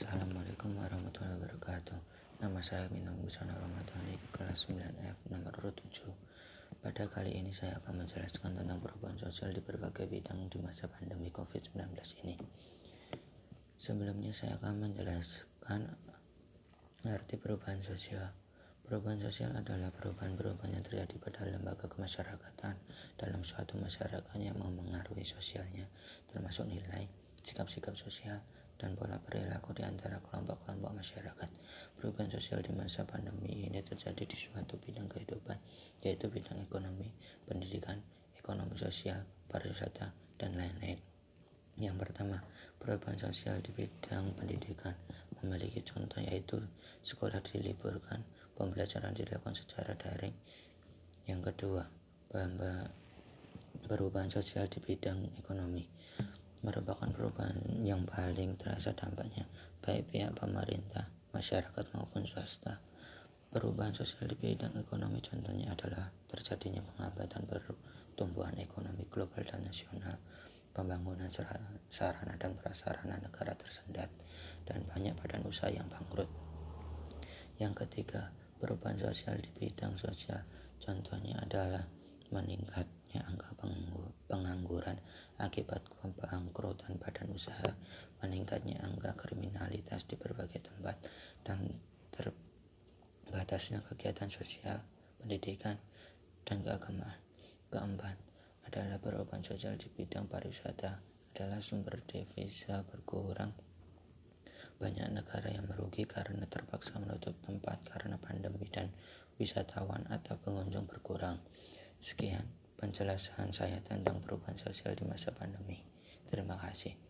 Assalamualaikum warahmatullahi wabarakatuh. Nama saya Bintang Busana Ramadhani, kelas 9F, nomor urut 7. Pada kali ini saya akan menjelaskan tentang perubahan sosial di berbagai bidang di masa pandemi COVID-19 ini. Sebelumnya saya akan menjelaskan arti perubahan sosial. Perubahan sosial adalah perubahan-perubahan yang terjadi pada lembaga kemasyarakatan dalam suatu masyarakat yang memengaruhi sosialnya, termasuk nilai, sikap-sikap sosial, dan pola perilaku di antara kelompok-kelompok masyarakat. Perubahan sosial di masa pandemi ini terjadi di suatu bidang kehidupan, yaitu bidang ekonomi, pendidikan, ekonomi sosial, pariwisata, dan lain-lain. Yang pertama, perubahan sosial di bidang pendidikan memiliki contoh yaitu sekolah diliburkan, pembelajaran dilakukan secara daring. Yang kedua, perubahan sosial di bidang ekonomi merupakan perubahan yang paling terasa dampaknya baik pihak pemerintah, masyarakat maupun swasta. Perubahan sosial di bidang ekonomi contohnya adalah terjadinya penghambatan pertumbuhan ekonomi global dan nasional, pembangunan sarana dan prasarana negara tersendat, dan banyak badan usaha yang bangkrut. Yang ketiga, perubahan sosial di bidang sosial contohnya adalah meningkatnya angka pengangguran akibat usaha, meningkatnya angka kriminalitas di berbagai tempat, dan terbatasnya kegiatan sosial, pendidikan, dan keagamaan. Keempat adalah perubahan sosial di bidang pariwisata adalah sumber devisa berkurang. Banyak negara yang merugi karena terpaksa menutup tempat karena pandemi dan wisatawan atau pengunjung berkurang. Sekian penjelasan saya tentang perubahan sosial di masa pandemi. Terima kasih.